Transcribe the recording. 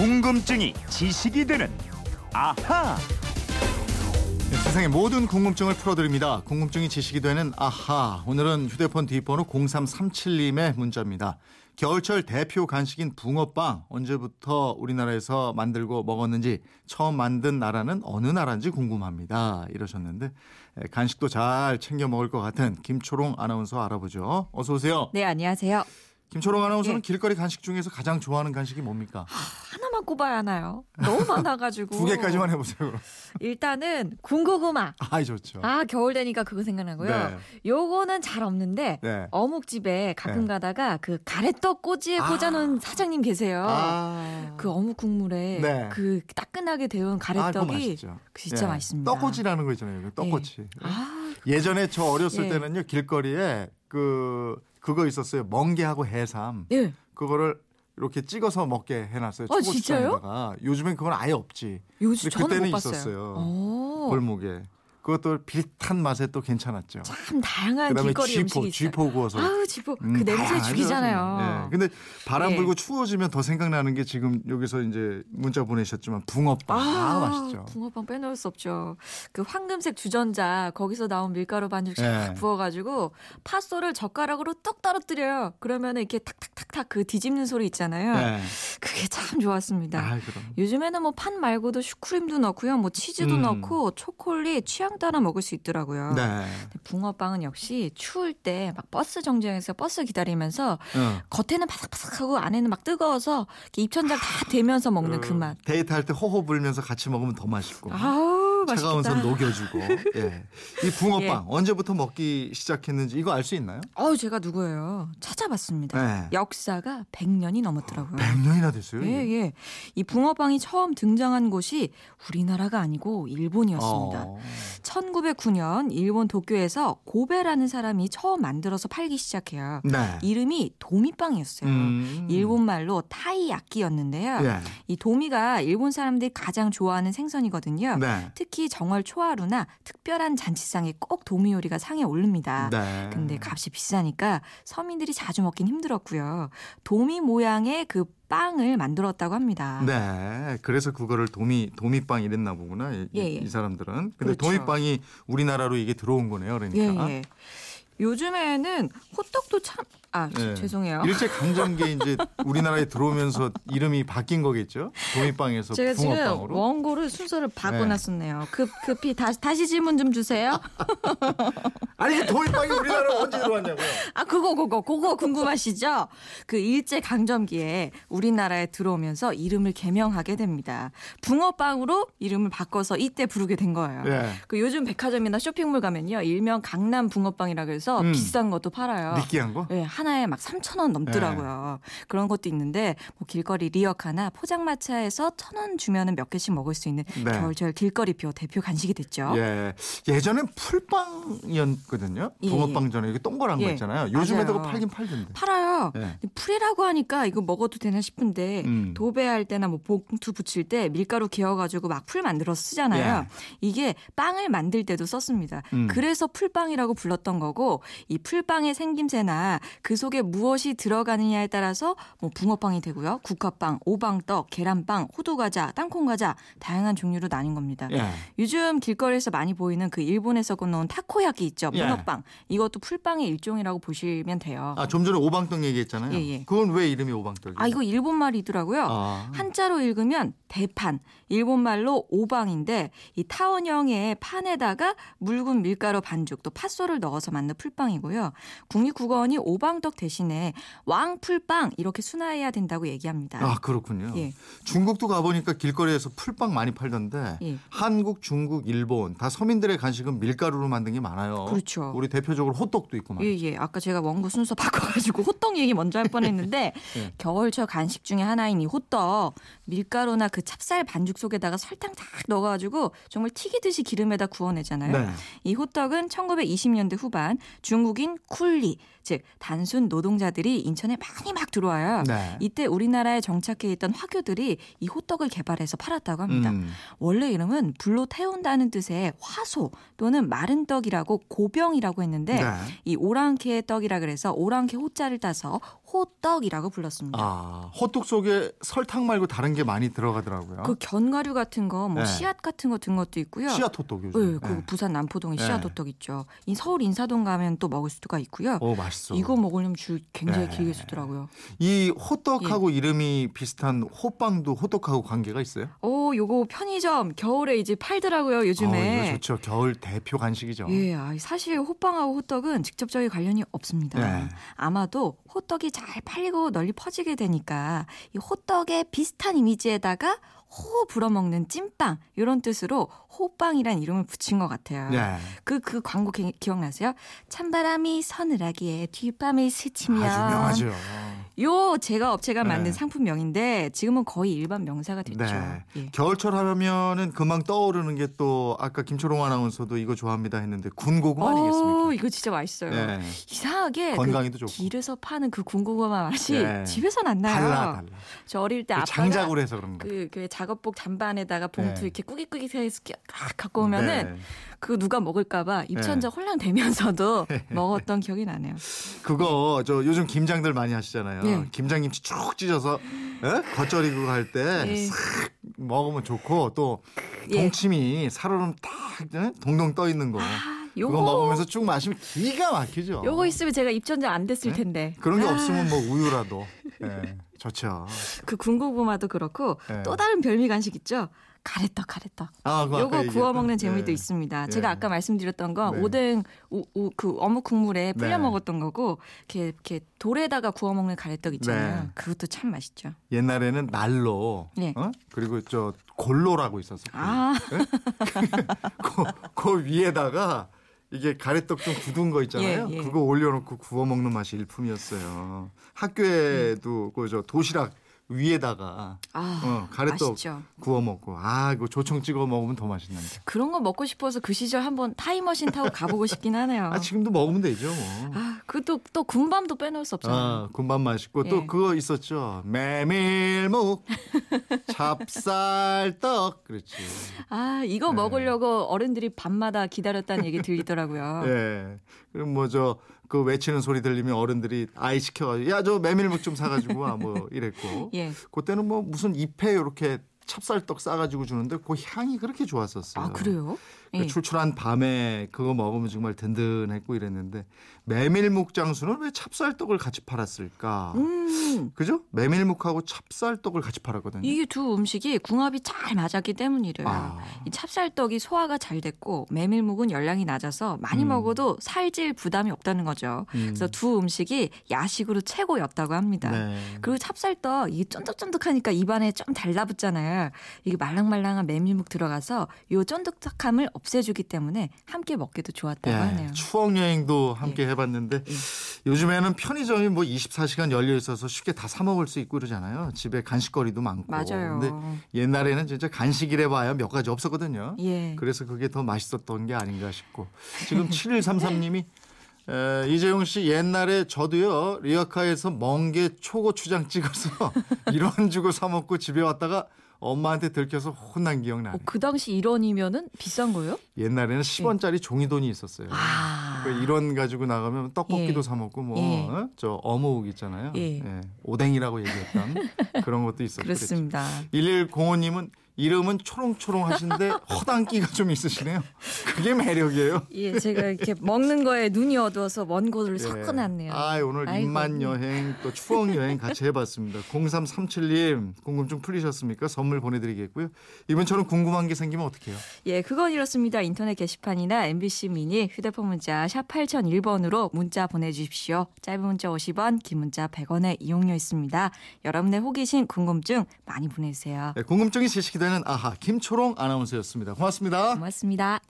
궁금증이 지식이 되는 아하. 네, 세상의 모든 궁금증을 풀어드립니다. 궁금증이 지식이 되는 아하. 오늘은 휴대폰 뒷번호 0337님의 문자입니다. 겨울철 대표 간식인 붕어빵 언제부터 우리나라에서 만들고 먹었는지 처음 만든 나라는 어느 나라인지 궁금합니다. 이러셨는데 에, 간식도 잘 챙겨 먹을 것 같은 김초롱 아나운서 알아보죠. 어서 오세요. 네, 안녕하세요. 김초롱 아나운서는 예. 길거리 간식 중에서 가장 좋아하는 간식이 뭡니까? 하나만 꼽아야 하나요? 너무 많아가지고. 두 개까지만 해보세요. 그럼. 일단은 군고구마. 아이 좋죠. 아, 겨울 되니까 그거 생각나고요. 네. 요거는 잘 없는데 네. 어묵집에 가끔 네. 가다가 그 가래떡 꼬지에 아. 꽂아놓은 사장님 계세요. 아. 그 어묵 국물에 네. 그 따끈하게 데운 아, 가래떡이 맛있죠. 진짜 예. 맛있습니다. 떡꼬치라는 거 있잖아요. 떡꼬치. 아, 예전에 저 어렸을 예. 때는요 길거리에 그 그거 있었어요. 멍게하고 해삼. 예. 그거를 이렇게 찍어서 먹게 해놨어요. 아, 진짜요? 초고추장에다가. 요즘엔 그건 아예 없지. 요즘 근데 저는 그때는 못 봤어요. 있었어요. 오, 골목에. 그것도 비슷한 맛에 또 괜찮았죠. 참 다양한 길거리 쥐포, 음식이 있어요. 쥐포 구워서. 아우 쥐포 음, 그 냄새. 죽이잖아요. 예. 근데 바람 예. 불고 추워지면 더 생각나는 게 지금 여기서 이제 문자 보내셨지만 붕어빵. 아, 맛있죠. 붕어빵 빼놓을 수 없죠. 그 황금색 주전자 거기서 나온 밀가루 반죽 샥 네. 부어가지고 팥소를 젓가락으로 떡 떨어뜨려요. 그러면 이렇게 탁탁탁탁 그 뒤집는 소리 있잖아요. 네. 그게 참 좋았습니다. 아. 요즘에는 뭐팥 말고도 슈크림도 넣고요, 뭐 치즈도 음. 넣고 초콜릿 취향 따라 먹을 수 있더라고요. 네. 붕어빵은 역시 추울 때 막 버스 정류장에서 버스 기다리면서 어. 겉에는 바삭바삭하고 안에는 막 뜨거워서 입천장 다 데면서 먹는 그 맛. 데이트할 때 호호 불면서 같이 먹으면 더 맛있고. 아우 맛있겠다. 차가운 손 녹여주고. 예. 이 붕어빵 예. 언제부터 먹기 시작했는지 이거 알 수 있나요? 어우 제가 누구예요? 찾아봤습니다. 네. 역사가 100년이 넘었더라고요. 100년이나 됐어요. 예? 예. 이 붕어빵이 처음 등장한 곳이 우리나라가 아니고 일본이었습니다. 어. 1909년 일본 도쿄에서 고베라는 사람이 처음 만들어서 팔기 시작해요. 네. 이름이 도미빵이었어요. 음. 일본 말로 타이야끼였는데요. 예. 이 도미가 일본 사람들이 가장 좋아하는 생선이거든요. 네. 특히 정월 초하루나 특별한 잔치상에 꼭 도미 요리가 상에 오릅니다. 네. 근데 값이 비싸니까 서민들이 자주 먹긴 힘들었고요. 도미 모양의 그 빵을 만들었다고 합니다. 네. 그래서 그거를 도미 도미빵 이랬나 보구나. 이, 예, 예. 이 사람들은. 근데 그렇죠. 도미빵이 우리나라로 이게 들어온 거네요. 예, 그러니까. 예. 요즘에는 호떡도 참, 아, 예. 죄송해요. 일제 강점기에 이제 우리나라에 들어오면서 이름이 바뀐 거겠죠? 도미빵에서 제가 지금 붕어빵으로. 원고를 순서를 네. 바꿔 놨었네요. 급, 급히 다시, 다시 질문 좀 주세요. 그거, 그거, 그거 궁금하시죠? 그 일제 강점기에 우리나라에 들어오면서 이름을 개명하게 됩니다. 붕어빵으로 이름을 바꿔서 이때 부르게 된 거예요. 예. 그 요즘 백화점이나 쇼핑몰 가면요. 일명 강남 붕어빵이라 그래서 음. 비싼 것도 팔아요. 느끼한 거? 네, 하나에 막 3,000원 넘더라고요. 그런 것도 있는데 뭐 길거리 리어카나 포장마차에서 1,000원 주면은 몇 개씩 먹을 수 있는 네. 겨울철 길거리표 대표 간식이 됐죠. 예. 예전엔 풀빵이었거든요. 예, 붕어빵 전에 이게 동그란 거 예, 있잖아요. 요즘에 도 맞아요. 그거 팔긴 팔던데. 팔아요. 예. 근데 풀이라고 하니까 이거 먹어도 되나 싶은데 음. 도배할 때나 뭐 봉투 붙일 때 밀가루 개어가지고 막 풀 만들어 쓰잖아요. 예. 이게 빵을 만들 때도 썼습니다. 음. 그래서 풀빵이라고 불렀던 거고 이 풀빵의 생김새나 그 속에 무엇이 들어가느냐에 따라서 뭐 붕어빵이 되고요, 국화빵, 오방떡, 계란빵, 호두과자, 땅콩과자 다양한 종류로 나뉜 겁니다. 예. 요즘 길거리에서 많이 보이는 그 일본에서 건너온 타코야끼 있죠, 예. 문어빵. 이것도 풀빵의 일종이라고 보시면 돼요. 아, 좀 전에 오방떡 얘기했잖아요. 예, 예. 그건 왜 이름이 오방떡이에요? 아, 이거 일본 말이더라고요. 아. 한자로 읽으면 대판, 일본 말로 오방인데 이 타원형의 판에다가 묽은 밀가루 반죽 또 팥소를 넣어서 만든 풀빵이고요. 국립국어원이 오방떡 대신에 왕풀빵 이렇게 순화해야 된다고 얘기합니다. 아, 그렇군요. 예. 중국도 가 보니까 길거리에서 풀빵 많이 팔던데 예. 한국, 중국, 일본 다 서민들의 간식은 밀가루로 만든 게 많아요. 그렇죠. 우리 대표적으로 호떡도 있고 막. 예, 예. 아까 제가 원고 순서 바꿔가지고 호떡 얘기 먼저 할 뻔했는데 예. 겨울철 간식 중에 하나인 이 호떡 밀가루나 그 찹쌀 반죽 속에다가 설탕 딱 넣어가지고 정말 튀기듯이 기름에다 구워내잖아요. 네. 이 호떡은 1920년대 후반 중국인 쿨리 즉 단순 노동자들이 인천에 많이 막 들어와요. 네. 이때 우리나라에 정착해 있던 화교들이 이 호떡을 개발해서 팔았다고 합니다. 음. 원래 이름은 불로 태운다는 뜻의 화소 또는 마른 떡이라고 고병이라고 했는데 네. 이 오랑캐 떡이라 그래서 오랑캐 호자를 따서 호떡이라고 불렀습니다. 아, 호떡 속에 설탕 말고 다른 게 많이 들어가더라고요. 그 견과류 같은 거, 뭐 네. 씨앗 같은 거 든 것도 있고요. 씨앗 호떡 요즘. 네, 그 부산 남포동에 네. 씨앗 호떡 있죠. 이 서울 인사동 가면 또 먹을 수가 있고요. 오, 맛있어. 이거 먹으려면 줄 굉장히 네. 길게 쓰더라고요. 이 호떡하고 예. 이름이 비슷한 호빵도 호떡하고 관계가 있어요? 오, 요거 편의점 겨울에 이제 팔더라고요, 어, 요즘에. 이거 좋죠. 겨울 대표 간식이죠. 예, 아, 사실 호빵하고 호떡은 직접적인 관련이 없습니다. 네. 아마도 호떡이 잘 팔리고 널리 퍼지게 되니까 이 호떡의 비슷한 이미지에다가 호 불어먹는 찐빵 이런 뜻으로 호빵이란 이름을 붙인 것 같아요. 네. 그, 그 광고 기, 기억나세요? 찬바람이 서늘하기에 뒷밤을 스치면. 아, 유명하죠. 요 제가 업체가 만든 네. 상품명인데 지금은 거의 일반 명사가 됐죠. 네. 예. 겨울철 하면은 금방 떠오르는 게 또 아까 김초롱 아나운서도 이거 좋아합니다 했는데 군고구 어, 아니겠습니까? 이거 진짜 맛있어요. 네. 이상하게 건강에도 그 좋고. 길에서 파는 그 군고구마 맛이 네. 집에선 안 나요. 달라 달라. 저 어릴 때그 아빠가 장작으로 해서 그런 거. 그, 그 작업복 잠반에다가 봉투 네. 이렇게 꾸깃꾸깃해서 쫙 갖고 오면은 네. 그 누가 먹을까봐 입천장 혼란되면서도 먹었던 기억이 나네요. 그거 저 요즘 김장들 많이 하시잖아요. 네. 김장김치 쭉 찢어서 에? 겉절이고 할때 예. 싹 먹으면 좋고 또 예. 동치미 살얼음 딱 에? 동동 떠 있는 거. 아, 그거 먹으면서 쭉 마시면 기가 막히죠. 요거 있으면 제가 입천장 안 됐을 네? 텐데. 그런 게 아, 없으면 뭐 우유라도 예, 좋죠. 그 군고구마도 그렇고 네. 또 다른 별미 간식 있죠. 가래떡, 가래떡. 아, 요거 구워? 먹는 재미도 예. 있습니다. 예. 제가 아까 말씀드렸던 거 네. 오뎅 오, 오, 그 어묵 국물에 불려 네. 먹었던 거고 이렇게, 이렇게 돌에다가 구워 먹는 가래떡 있잖아요. 네. 그것도 참 맛있죠. 옛날에는 난로, 예. 어? 그리고 저 골로라고 있었어. 아, 그, 그 위에다가 이게 가래떡 좀 굳은 거 있잖아요. 예, 예. 그거 올려놓고 구워 먹는 맛이 일품이었어요. 학교에도 그저 도시락 위에다가 아, 어, 가래떡 맛있죠. 구워 먹고 아 이거 조청 찍어 먹으면 더 맛있는데. 그런 거 먹고 싶어서 그 시절 한번 타임머신 타고 가보고 싶긴 하네요. 아 지금도 먹으면 되죠. 뭐. 아, 그또 또 군밤도 빼놓을 수 없잖아요. 아, 군밤 맛있고 또 예. 그거 있었죠. 메밀묵, 찹쌀떡, 그렇지. 아, 이거 네. 먹으려고 어른들이 밤마다 기다렸다는 얘기 들리더라고요. 예. 그럼 뭐 저 그 외치는 소리 들리면 어른들이 아이 시켜가지고 야 저 메밀묵 좀 사가지고 와 뭐 이랬고. 예. 그때는 뭐 무슨 잎에 이렇게 찹쌀떡 싸가지고 주는데 그 향이 그렇게 좋았었어요. 아, 그래요? 그 예. 출출한 밤에 그거 먹으면 정말 든든했고 이랬는데 메밀묵 장수는 왜 찹쌀떡을 같이 팔았을까? 음, 그죠? 메밀묵하고 찹쌀떡을 같이 팔았거든요. 이게 두 음식이 궁합이 잘 맞았기 때문이래요. 아. 이 찹쌀떡이 소화가 잘 됐고 메밀묵은 열량이 낮아서 많이 음. 먹어도 살찔 부담이 없다는 거죠. 음. 그래서 두 음식이 야식으로 최고였다고 합니다. 네. 그리고 찹쌀떡 이게 쫀득쫀득하니까 입안에 좀 달라붙잖아요. 이게 말랑말랑한 메밀묵 들어가서 요 쫀득함을 없애주기 때문에 함께 먹기도 좋았다고 예, 하네요. 추억 여행도 함께 해봤는데 예. 요즘에는 편의점이 뭐 24시간 열려 있어서 쉽게 다 사 먹을 수 있고 그러잖아요. 집에 간식거리도 많고. 맞아요. 근데 옛날에는 진짜 간식이래 봐야 몇 가지 없었거든요. 예. 그래서 그게 더 맛있었던 게 아닌가 싶고. 지금 7133님이 에, 이재용 씨 옛날에 저도요 리어카에서 멍게 초고추장 찍어서 1원 주고 사 먹고 집에 왔다가 엄마한테 들켜서 혼난 기억 나요. 어, 그 당시 1원이면은 비싼 거예요? 옛날에는 10원짜리 종이돈이 있었어요. 아. 그 이런 가지고 나가면 떡볶이도 예. 사 먹고 뭐 예. 저 어묵 있잖아요. 예. 예, 오뎅이라고 얘기했던 그런 것도 있었고. 그렇습니다. 1105님은 이름은 초롱초롱 하신데 허당기가 좀 있으시네요. 그게 매력이에요. 예, 제가 이렇게 먹는 거에 눈이 어두워서 먼 곳을 예. 섞어놨네요. 아, 오늘 아이고. 입만 여행 또 추억 여행 같이 해봤습니다. 0337님 궁금증 풀리셨습니까? 선물 보내드리겠고요. 이번처럼 궁금한 게 생기면 어떡해요? 예, 그건 이렇습니다. 인터넷 게시판이나 MBC 미니 휴대폰 문자 샵 8001번으로 문자 보내주십시오. 짧은 문자 50원, 긴 문자 100원의 이용료 있습니다. 여러분의 호기심, 궁금증 많이 보내주세요. 네, 궁금증이 제 시되는 아하 김초롱 아나운서였습니다. 고맙습니다. 고맙습니다.